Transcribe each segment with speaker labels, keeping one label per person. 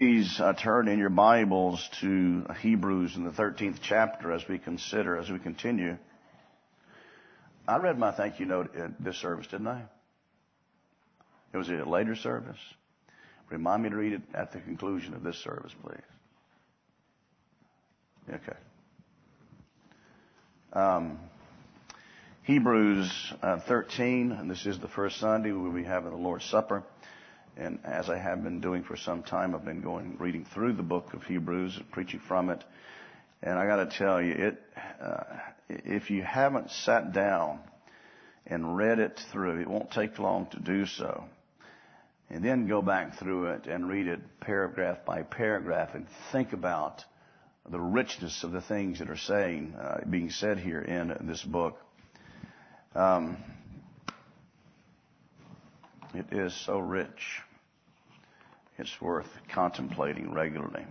Speaker 1: Please uh, turn in your Bibles to Hebrews in the 13th chapter as we consider, as we continue. I read my thank you note at this service, didn't I? It was a later service. Remind me to read it at the conclusion of this service, please. Okay. Um, Hebrews uh, 13, and this is the first Sunday we'll be having the Lord's Supper. And as I have been doing for some time, I've been going, reading through the book of Hebrews, preaching from it. And I gotta tell you, it, uh, if you haven't sat down and read it through, it won't take long to do so. And then go back through it and read it paragraph by paragraph and think about the richness of the things that are saying, uh, being said here in this book. Um, it is so rich. It's worth contemplating regularly.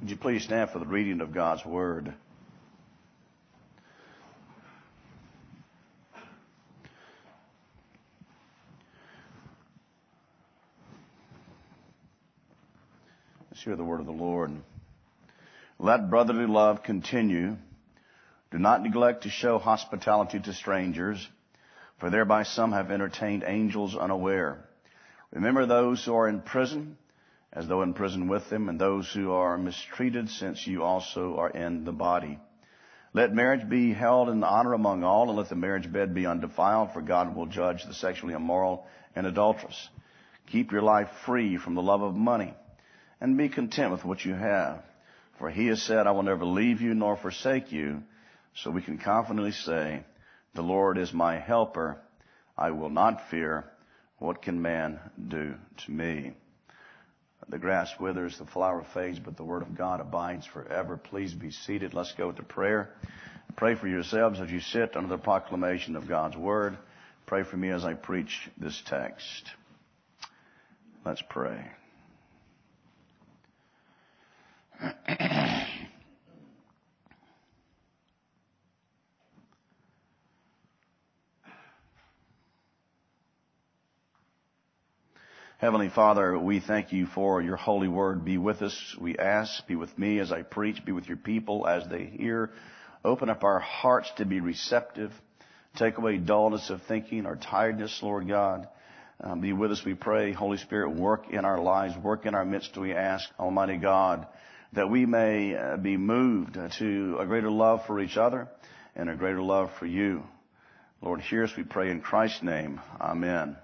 Speaker 1: Would you please stand for the reading of God's Word? Let's hear the word of the Lord. Let brotherly love continue. Do not neglect to show hospitality to strangers, for thereby some have entertained angels unaware. Remember those who are in prison, as though in prison with them, and those who are mistreated, since you also are in the body. Let marriage be held in honor among all, and let the marriage bed be undefiled, for God will judge the sexually immoral and adulterous. Keep your life free from the love of money, and be content with what you have. For he has said, I will never leave you nor forsake you. So we can confidently say, the Lord is my helper. I will not fear. What can man do to me? The grass withers, the flower fades, but the word of God abides forever. Please be seated. Let's go to prayer. Pray for yourselves as you sit under the proclamation of God's word. Pray for me as I preach this text. Let's pray. Heavenly Father, we thank you for your holy word. Be with us, we ask. Be with me as I preach. Be with your people as they hear. Open up our hearts to be receptive. Take away dullness of thinking or tiredness, Lord God. Um, be with us, we pray. Holy Spirit, work in our lives, work in our midst, we ask, Almighty God, that we may uh, be moved to a greater love for each other and a greater love for you. Lord, hear us, we pray in Christ's name. Amen.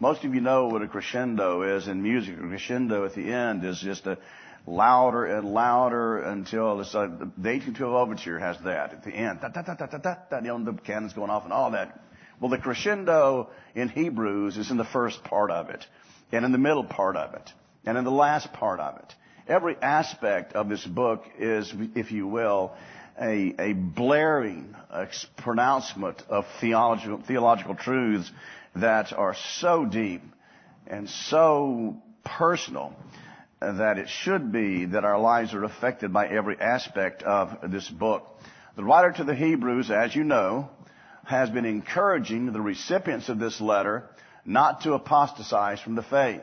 Speaker 1: Most of you know what a crescendo is in music. A crescendo at the end is just a louder and louder until it's like the 1812 overture has that at the end. Da, da, da, da, da, da, da, you know, the cannons going off and all that. Well, the crescendo in Hebrews is in the first part of it, and in the middle part of it, and in the last part of it. Every aspect of this book is, if you will, a, a blaring pronouncement of theological, theological truths that are so deep and so personal that it should be that our lives are affected by every aspect of this book. The writer to the Hebrews, as you know, has been encouraging the recipients of this letter not to apostatize from the faith.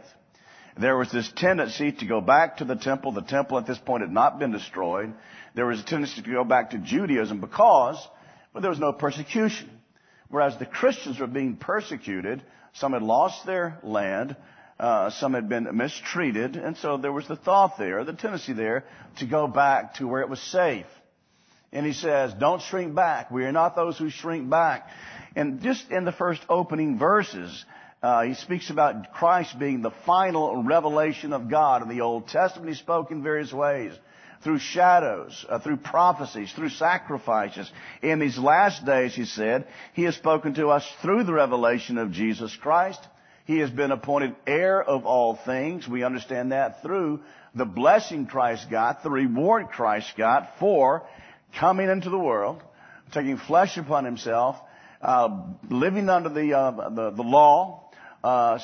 Speaker 1: There was this tendency to go back to the temple. The temple at this point had not been destroyed. There was a tendency to go back to Judaism because well, there was no persecution. Whereas the Christians were being persecuted, some had lost their land, uh, some had been mistreated, and so there was the thought there, the tendency there, to go back to where it was safe. And he says, don't shrink back. We are not those who shrink back. And just in the first opening verses, uh, he speaks about Christ being the final revelation of God in the Old Testament. He spoke in various ways through shadows, uh, through prophecies, through sacrifices. In these last days, he said, he has spoken to us through the revelation of Jesus Christ. He has been appointed heir of all things. We understand that through the blessing Christ got, the reward Christ got for coming into the world, taking flesh upon himself, uh, living under the, uh, the, the law, uh,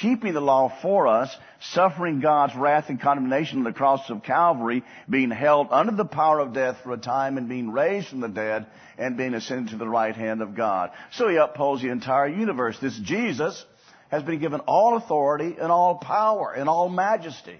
Speaker 1: keeping the law for us, suffering God's wrath and condemnation on the cross of Calvary, being held under the power of death for a time and being raised from the dead and being ascended to the right hand of God. So he upholds the entire universe. This Jesus has been given all authority and all power and all majesty.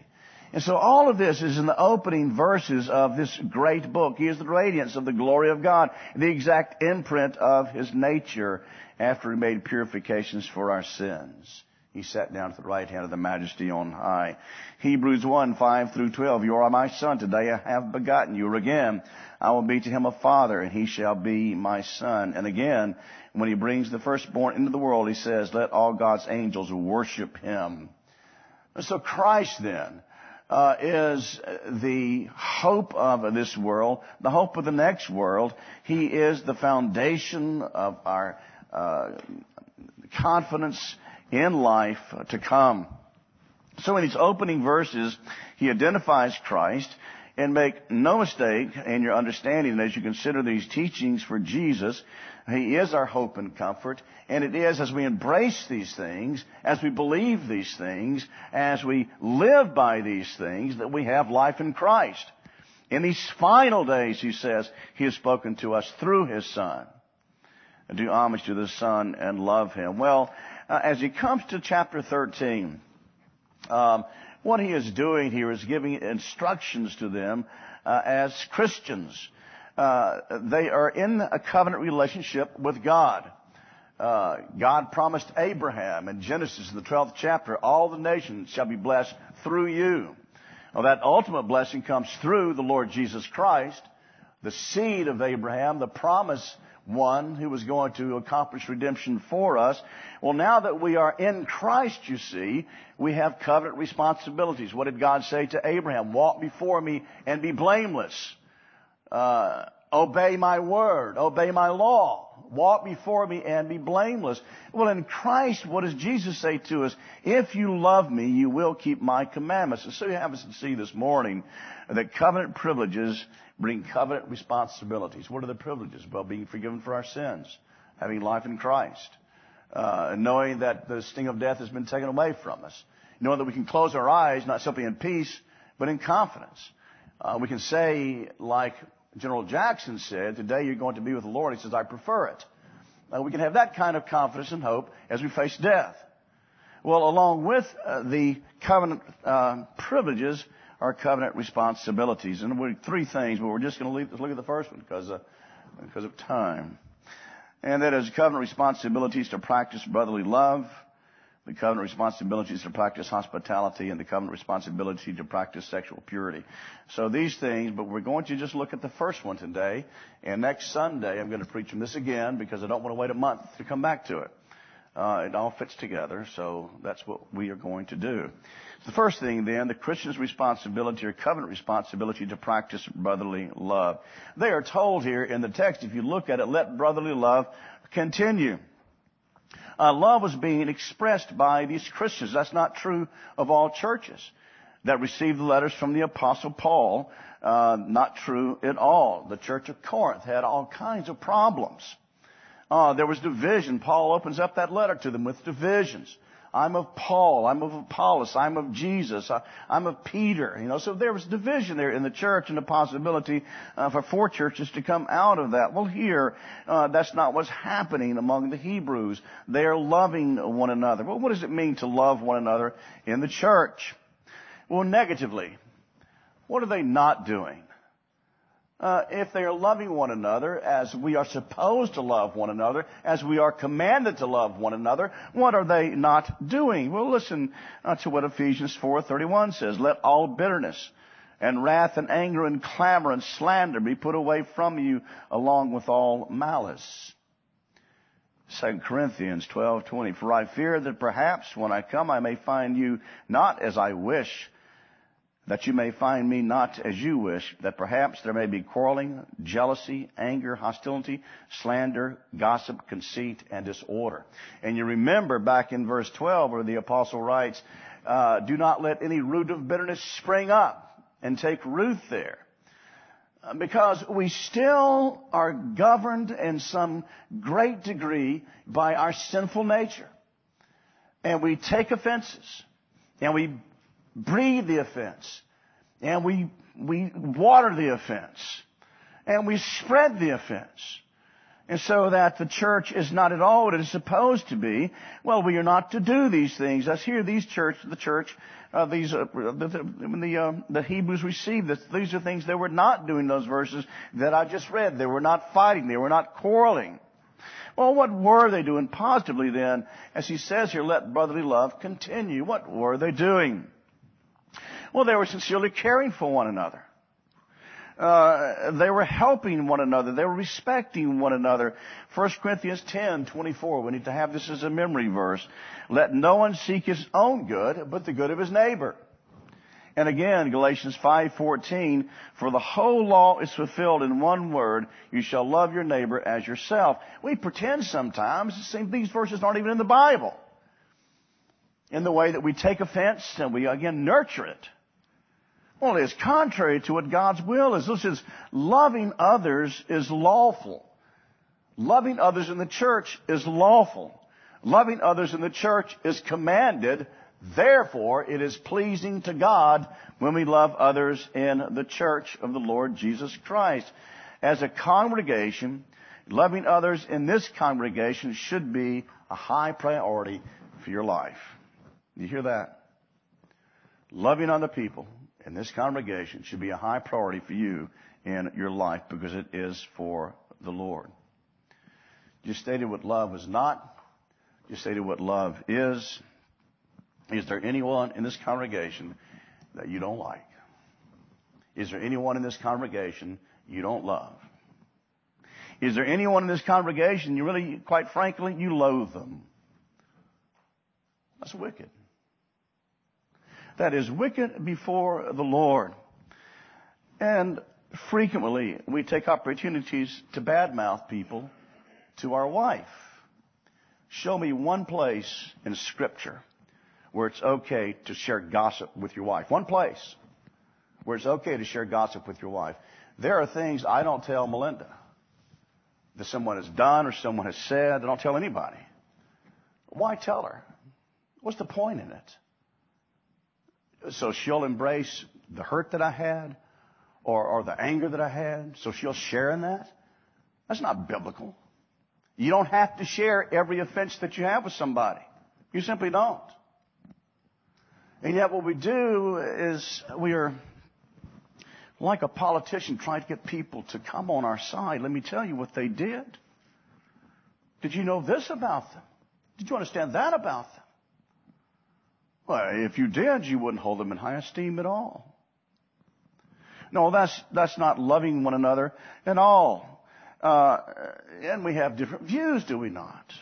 Speaker 1: And so all of this is in the opening verses of this great book. He is the radiance of the glory of God, the exact imprint of His nature after He made purifications for our sins. He sat down at the right hand of the majesty on high. Hebrews 1, 5 through 12. You are my son. Today I have begotten you. Again, I will be to him a father and he shall be my son. And again, when he brings the firstborn into the world, he says, let all God's angels worship him. So Christ then, uh, is the hope of this world, the hope of the next world. He is the foundation of our uh, confidence in life to come. So in these opening verses, he identifies Christ and make no mistake in your understanding as you consider these teachings for Jesus, he is our hope and comfort. And it is as we embrace these things, as we believe these things, as we live by these things, that we have life in Christ. In these final days, he says, he has spoken to us through his Son. Do homage to the Son and love him. Well, uh, as he comes to chapter 13, um, what he is doing here is giving instructions to them uh, as Christians they are in a covenant relationship with God. Uh, God promised Abraham in Genesis in the 12th chapter, all the nations shall be blessed through you. Well, that ultimate blessing comes through the Lord Jesus Christ, the seed of Abraham, the promise one who was going to accomplish redemption for us. Well, now that we are in Christ, you see, we have covenant responsibilities. What did God say to Abraham? Walk before me and be blameless uh, obey my word, obey my law, walk before me and be blameless. Well, in Christ, what does Jesus say to us? If you love me, you will keep my commandments. And so you have us to see this morning that covenant privileges bring covenant responsibilities. What are the privileges? Well, being forgiven for our sins, having life in Christ, uh, knowing that the sting of death has been taken away from us, knowing that we can close our eyes not simply in peace, but in confidence. Uh, we can say, like General Jackson said, today you're going to be with the Lord. He says, I prefer it. Now, we can have that kind of confidence and hope as we face death. Well, along with uh, the covenant uh, privileges are covenant responsibilities. And we're three things, but we're just going to look at the first one because, because of time. And that is covenant responsibilities to practice brotherly love, the covenant responsibility is to practice hospitality and the covenant responsibility to practice sexual purity. So these things, but we're going to just look at the first one today. And next Sunday, I'm going to preach on this again because I don't want to wait a month to come back to it. Uh, it all fits together, so that's what we are going to do. The first thing then, the Christian's responsibility or covenant responsibility to practice brotherly love. They are told here in the text, if you look at it, let brotherly love continue uh, love was being expressed by these Christians. That's not true of all churches that received the letters from the Apostle Paul. Uh, not true at all. The church of Corinth had all kinds of problems. Uh, there was division. Paul opens up that letter to them with divisions. I'm of Paul. I'm of Apollos. I'm of Jesus. I'm of Peter. You know, so there was division there in the church and a possibility uh, for four churches to come out of that. Well, here, uh, that's not what's happening among the Hebrews. They are loving one another. Well, what does it mean to love one another in the church? Well, negatively, what are they not doing? Uh, if they are loving one another as we are supposed to love one another, as we are commanded to love one another, what are they not doing? Well, listen uh, to what Ephesians 4:31 says: "Let all bitterness and wrath and anger and clamor and slander be put away from you, along with all malice." 2 Corinthians 12:20 For I fear that perhaps when I come I may find you not as I wish that you may find me not as you wish, that perhaps there may be quarreling, jealousy, anger, hostility, slander, gossip, conceit, and disorder. And you remember back in verse 12 where the apostle writes, uh, do not let any root of bitterness spring up and take root there. Because we still are governed in some great degree by our sinful nature. and we take offenses and we breed the offense and we, we water the offense and we spread the offense. And so that the church is not at all what it is supposed to be. Well, we are not to do these things. Let's hear these church, the church, uh, these, uh, the, the, uh, the Hebrews received this. These are things they were not doing those verses that I just read. They were not fighting. They were not quarreling. Well, what were they doing positively then? As he says here, let brotherly love continue. What were they doing? Well, they were sincerely caring for one another. Uh, they were helping one another. They were respecting one another. 1 Corinthians 10, 24. We need to have this as a memory verse. Let no one seek his own good, but the good of his neighbor. And again, Galatians 5:14, for the whole law is fulfilled in one word, you shall love your neighbor as yourself. We pretend sometimes it seems these verses aren't even in the Bible. In the way that we take offense and we again nurture it. Well, it is contrary to what God's will is. This is loving others is lawful. Loving others in the church is lawful. Loving others in the church is commanded. Therefore, it is pleasing to God when we love others in the church of the Lord Jesus Christ. As a congregation, loving others in this congregation should be a high priority for your life. You hear that? Loving other people in this congregation should be a high priority for you in your life because it is for the Lord. You stated what love is not. You stated what love is. Is there anyone in this congregation that you don't like? Is there anyone in this congregation you don't love? Is there anyone in this congregation you really, quite frankly, you loathe them? That's wicked that is wicked before the Lord. And frequently we take opportunities to badmouth people to our wife. Show me one place in scripture where it's okay to share gossip with your wife. One place where it's okay to share gossip with your wife. There are things I don't tell Melinda that someone has done or someone has said. I don't tell anybody. Why tell her? What's the point in it? So she'll embrace the hurt that I had or, or the anger that I had, so she'll share in that. That's not biblical. You don't have to share every offense that you have with somebody. You simply don't. And yet what we do is we are like a politician trying to get people to come on our side. Let me tell you what they did. Did you know this about them? Did you understand that about them? Well, if you did, you wouldn't hold them in high esteem at all. No, that's, that's not loving one another at all. Uh, and we have different views, do we not?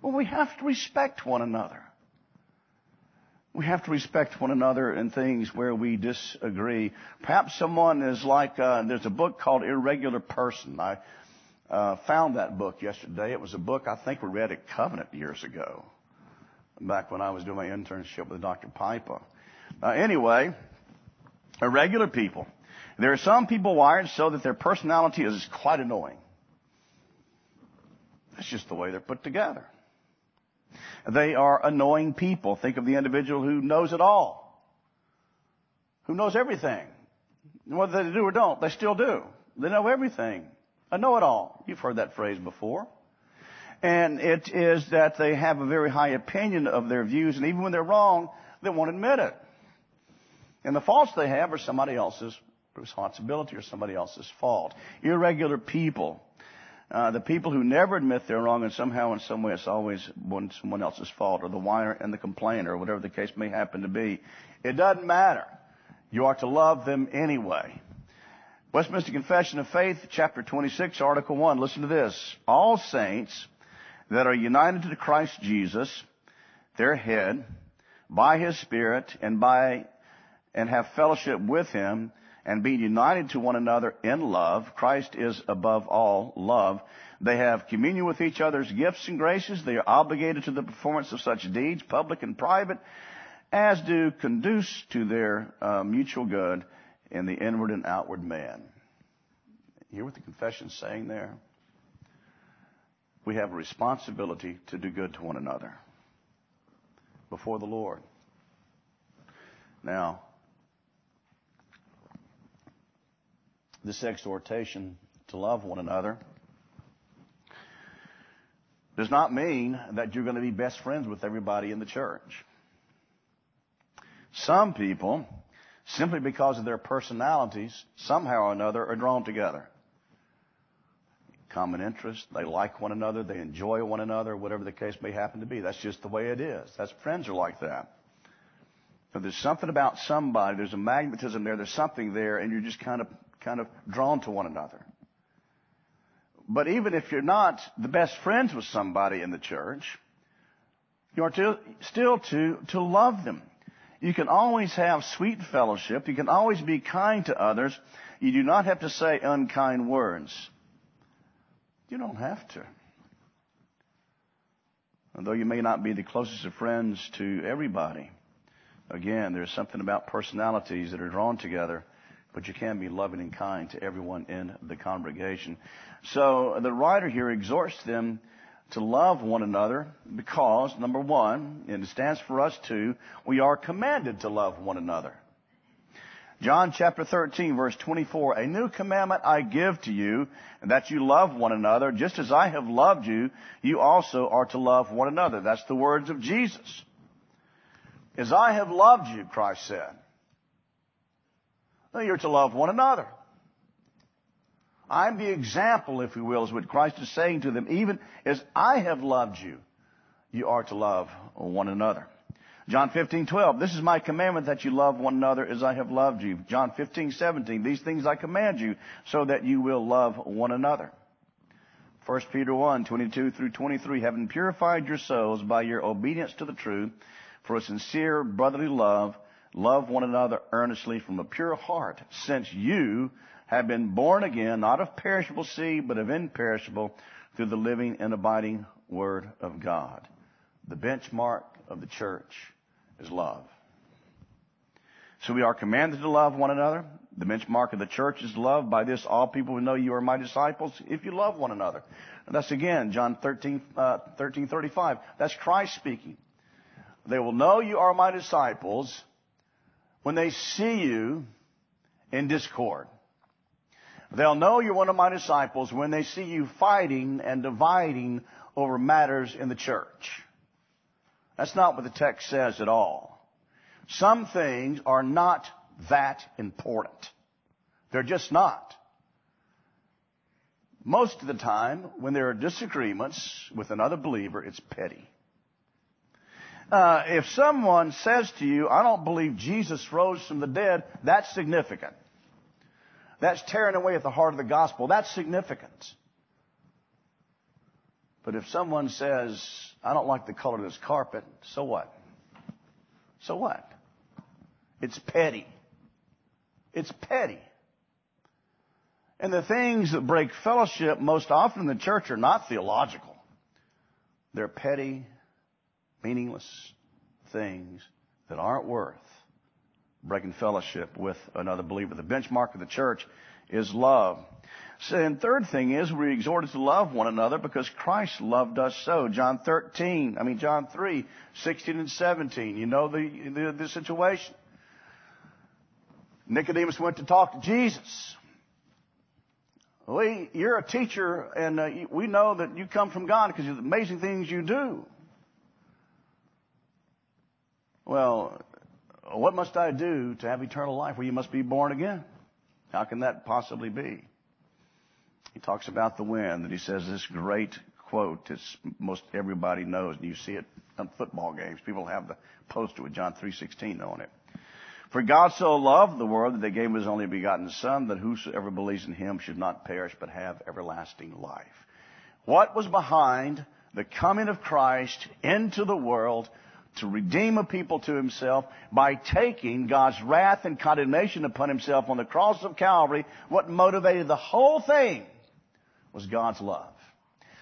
Speaker 1: Well, we have to respect one another. We have to respect one another in things where we disagree. Perhaps someone is like, uh, there's a book called Irregular Person. I uh, found that book yesterday. It was a book I think we read at Covenant years ago back when I was doing my internship with Dr. Piper. Uh, anyway, irregular people. There are some people wired so that their personality is quite annoying. That's just the way they're put together. They are annoying people. Think of the individual who knows it all. Who knows everything. Whether they do or don't, they still do. They know everything. I know it all. You've heard that phrase before. And it is that they have a very high opinion of their views, and even when they're wrong, they won't admit it. And the faults they have are somebody else's responsibility or somebody else's fault. Irregular people. Uh, the people who never admit they're wrong and somehow in some way it's always someone else's fault or the whiner and the complainer or whatever the case may happen to be. It doesn't matter. You are to love them anyway. Westminster Confession of Faith, chapter 26, article 1. Listen to this. All saints that are united to Christ Jesus, their head, by His Spirit and by, and have fellowship with Him and being united to one another in love. Christ is above all love. They have communion with each other's gifts and graces. They are obligated to the performance of such deeds, public and private, as do conduce to their uh, mutual good in the inward and outward man. You hear what the confession's saying there? We have a responsibility to do good to one another. before the Lord. Now, this exhortation to love one another does not mean that you're going to be best friends with everybody in the church. Some people, simply because of their personalities, somehow or another are drawn together. Common interest, they like one another, they enjoy one another, whatever the case may happen to be. That's just the way it is. That's friends are like that. But there's something about somebody, there's a magnetism there, there's something there, and you're just kind of kind of drawn to one another. But even if you're not the best friends with somebody in the church, you are to, still to, to love them. You can always have sweet fellowship. You can always be kind to others. You do not have to say unkind words. You don't have to. Although you may not be the closest of friends to everybody, again, there's something about personalities that are drawn together but you can be loving and kind to everyone in the congregation. So the writer here exhorts them to love one another because, number one, and it stands for us too, we are commanded to love one another. John chapter 13 verse 24, a new commandment I give to you, that you love one another, just as I have loved you, you also are to love one another. That's the words of Jesus. As I have loved you, Christ said. You're to love one another. I'm the example, if you will, is what Christ is saying to them. Even as I have loved you, you are to love one another. John 15, 12. This is my commandment that you love one another as I have loved you. John 15, 17. These things I command you so that you will love one another. 1 Peter 1, 22 through 23. Having purified your souls by your obedience to the truth for a sincere brotherly love, Love one another earnestly from a pure heart, since you have been born again, not of perishable seed, but of imperishable, through the living and abiding Word of God. The benchmark of the church is love. So we are commanded to love one another. The benchmark of the church is love. By this, all people will know you are my disciples if you love one another. And that's again John 13, uh, 13, 35. That's Christ speaking. They will know you are my disciples when they see you in discord. They'll know you're one of my disciples when they see you fighting and dividing over matters in the church. That's not what the text says at all. Some things are not that important. They're just not. Most of the time, when there are disagreements with another believer, it's petty. Uh, if someone says to you, I don't believe Jesus rose from the dead, that's significant. That's tearing away at the heart of the gospel. That's significant. But if someone says, I don't like the color of this carpet, so what? So what? It's petty. It's petty. And the things that break fellowship most often in the church are not theological. They're petty meaningless things that aren't worth breaking fellowship with another believer. The benchmark of the church is love. And third thing is we're exhorted to love one another because Christ loved us so. John 13, I mean John 3, 16 and 17. You know the, the, the situation. Nicodemus went to talk to Jesus. We, you're a teacher and uh, we know that you come from God because of the amazing things you do. Well, what must I do to have eternal life? Well, you must be born again. How can that possibly be? He talks about the wind, and he says this great quote that most everybody knows, and you see it on football games. People have the poster with John 3.16 on it. For God so loved the world that they gave his only begotten Son, that whosoever believes in him should not perish, but have everlasting life. What was behind the coming of Christ into the world to redeem a people to himself by taking God's wrath and condemnation upon himself on the cross of Calvary. What motivated the whole thing was God's love.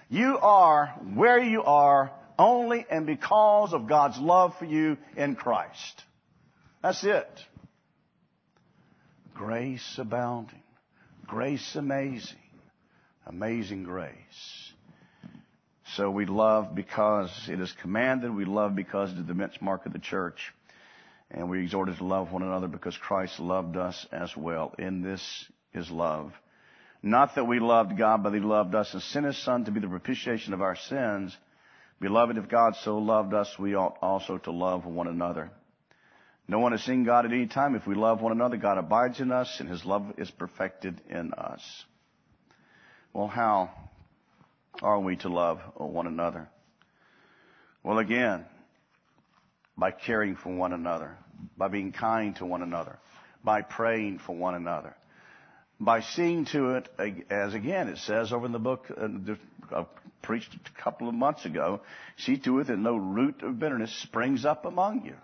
Speaker 1: You are where you are only and because of God's love for you in Christ. That's it. Grace abounding. Grace amazing. Amazing grace. So we love because it is commanded. We love because it is the benchmark of the church. And we exhorted to love one another because Christ loved us as well. In this is love. Not that we loved God, but He loved us and sent His Son to be the propitiation of our sins. Beloved, if God so loved us, we ought also to love one another. No one has seen God at any time. If we love one another, God abides in us and His love is perfected in us. Well, how are we to love one another? Well, again, by caring for one another, by being kind to one another, by praying for one another, by seeing to it, as again it says over in the book I uh, preached a couple of months ago, see to it that no root of bitterness springs up among you.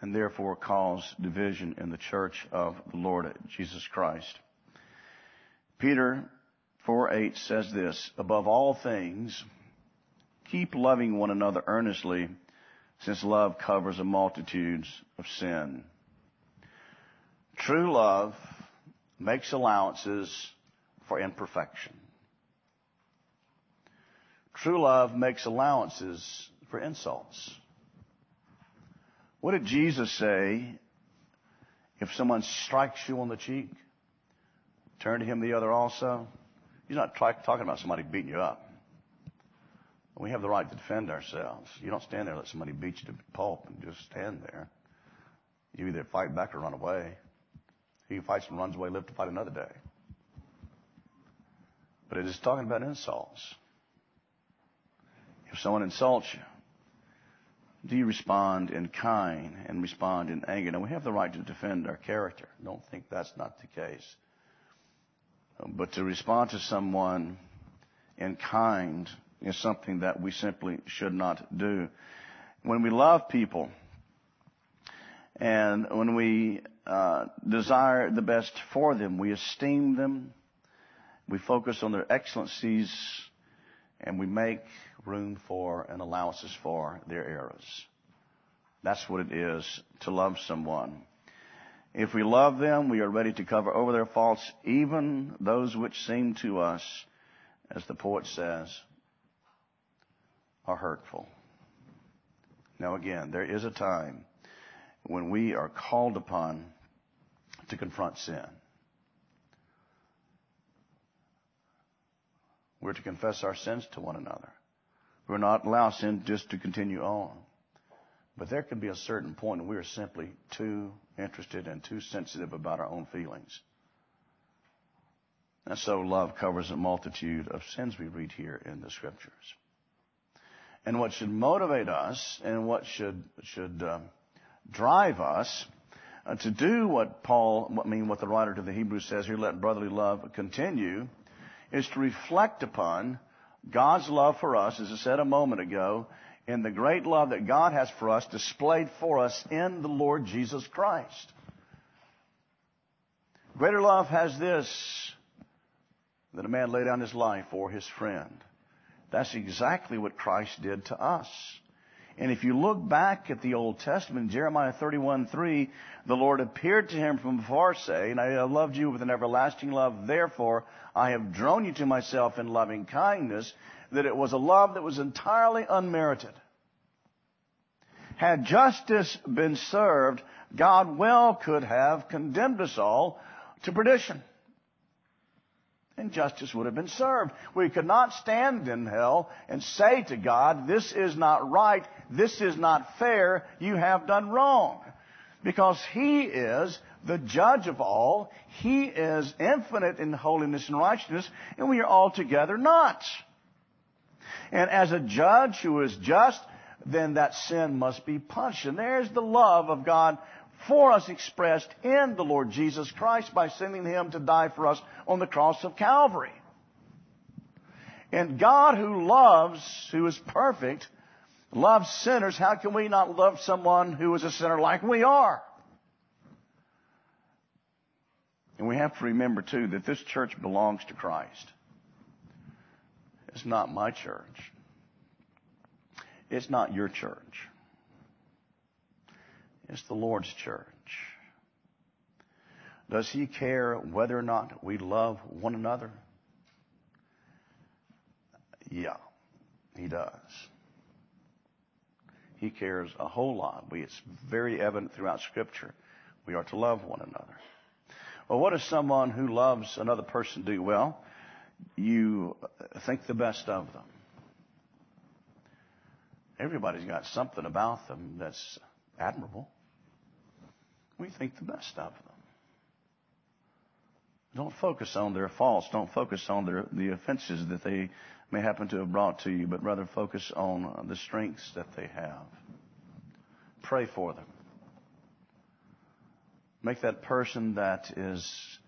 Speaker 1: And therefore cause division in the church of the Lord Jesus Christ. Peter 4 8 says this, above all things, keep loving one another earnestly, since love covers a multitude of sin. True love makes allowances for imperfection. True love makes allowances for insults. What did Jesus say if someone strikes you on the cheek? Turn to him the other also. He's not talking about somebody beating you up. We have the right to defend ourselves. You don't stand there and let somebody beat you to pulp and just stand there. You either fight back or run away. He fights and runs away live to fight another day. But it is talking about insults. If someone insults you, do you respond in kind and respond in anger? Now we have the right to defend our character. Don't think that's not the case. But to respond to someone in kind is something that we simply should not do. When we love people and when we uh, desire the best for them, we esteem them, we focus on their excellencies, and we make room for and allowances for their errors. That's what it is to love someone. If we love them, we are ready to cover over their faults, even those which seem to us, as the poet says, are hurtful. Now again, there is a time when we are called upon to confront sin. We're to confess our sins to one another. We're not allow sin just to continue on. But there can be a certain point when we are simply too interested and too sensitive about our own feelings. And so love covers a multitude of sins we read here in the scriptures. And what should motivate us and what should, should uh, drive us uh, to do what Paul, I mean, what the writer to the Hebrews says here, let brotherly love continue, is to reflect upon God's love for us, as I said a moment ago, in the great love that God has for us displayed for us in the Lord Jesus Christ. Greater love has this that a man lay down his life for his friend. That's exactly what Christ did to us. And if you look back at the Old Testament, Jeremiah 31, 3, the Lord appeared to him from afar saying, I have loved you with an everlasting love, therefore I have drawn you to myself in loving kindness that it was a love that was entirely unmerited. Had justice been served, God well could have condemned us all to perdition. And justice would have been served. We could not stand in hell and say to God, this is not right, this is not fair, you have done wrong. Because He is the judge of all, He is infinite in holiness and righteousness, and we are altogether not. And as a judge who is just, then that sin must be punished. And there's the love of God for us expressed in the Lord Jesus Christ by sending Him to die for us on the cross of Calvary. And God who loves, who is perfect, loves sinners. How can we not love someone who is a sinner like we are? And we have to remember too that this church belongs to Christ. It's not my church. It's not your church. It's the Lord's church. Does He care whether or not we love one another? Yeah, He does. He cares a whole lot. It's very evident throughout Scripture. We are to love one another. Well, what does someone who loves another person do? Well, you think the best of them. Everybody's got something about them that's admirable. We think the best of them. Don't focus on their faults. Don't focus on their, the offenses that they may happen to have brought to you, but rather focus on the strengths that they have. Pray for them. Make that person that is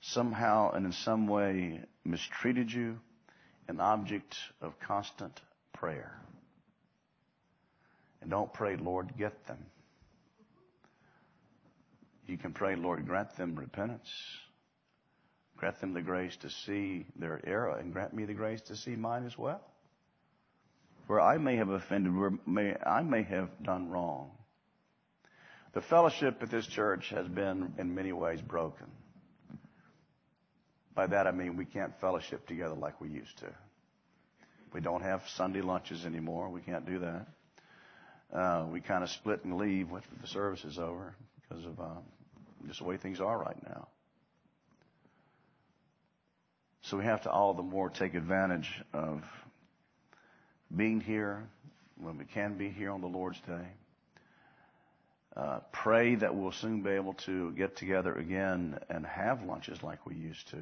Speaker 1: somehow and in some way mistreated you an object of constant prayer. And don't pray, Lord, get them. You can pray, Lord, grant them repentance. Grant them the grace to see their error and grant me the grace to see mine as well. Where I may have offended, where may, I may have done wrong. The fellowship at this church has been in many ways broken. By that I mean we can't fellowship together like we used to. We don't have Sunday lunches anymore. We can't do that. Uh, we kind of split and leave when the service is over because of uh, just the way things are right now. So we have to all the more take advantage of being here when we can be here on the Lord's Day. Uh, pray that we'll soon be able to get together again and have lunches like we used to.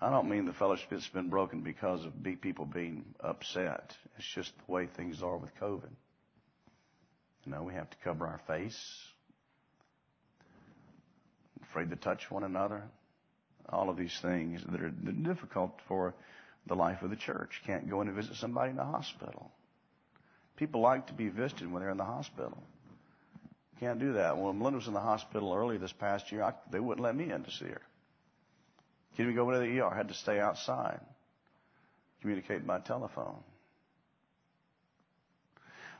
Speaker 1: I don't mean the fellowship's been broken because of people being upset. It's just the way things are with COVID. You know, we have to cover our face. Afraid to touch one another. All of these things that are difficult for the life of the church. Can't go in and visit somebody in the hospital. People like to be visited when they're in the hospital. Can't do that. When Melinda was in the hospital early this past year, I, they wouldn't let me in to see her. Couldn't even go to the ER. I had to stay outside, communicate by telephone.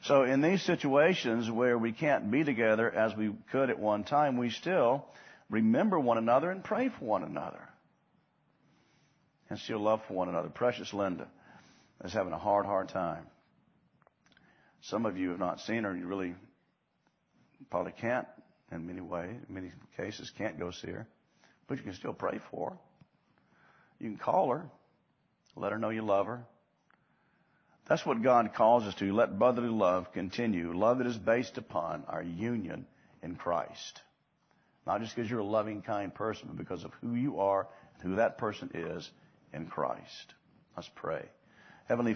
Speaker 1: So in these situations where we can't be together as we could at one time, we still remember one another and pray for one another. And still love for one another. Precious Linda is having a hard, hard time. Some of you have not seen her. You really probably can't in many ways, in many cases can't go see her. But you can still pray for her. You can call her, let her know you love her. That's what God calls us to. Let brotherly love continue. Love that is based upon our union in Christ. Not just because you're a loving, kind person, but because of who you are and who that person is in Christ. Let's pray. Heavenly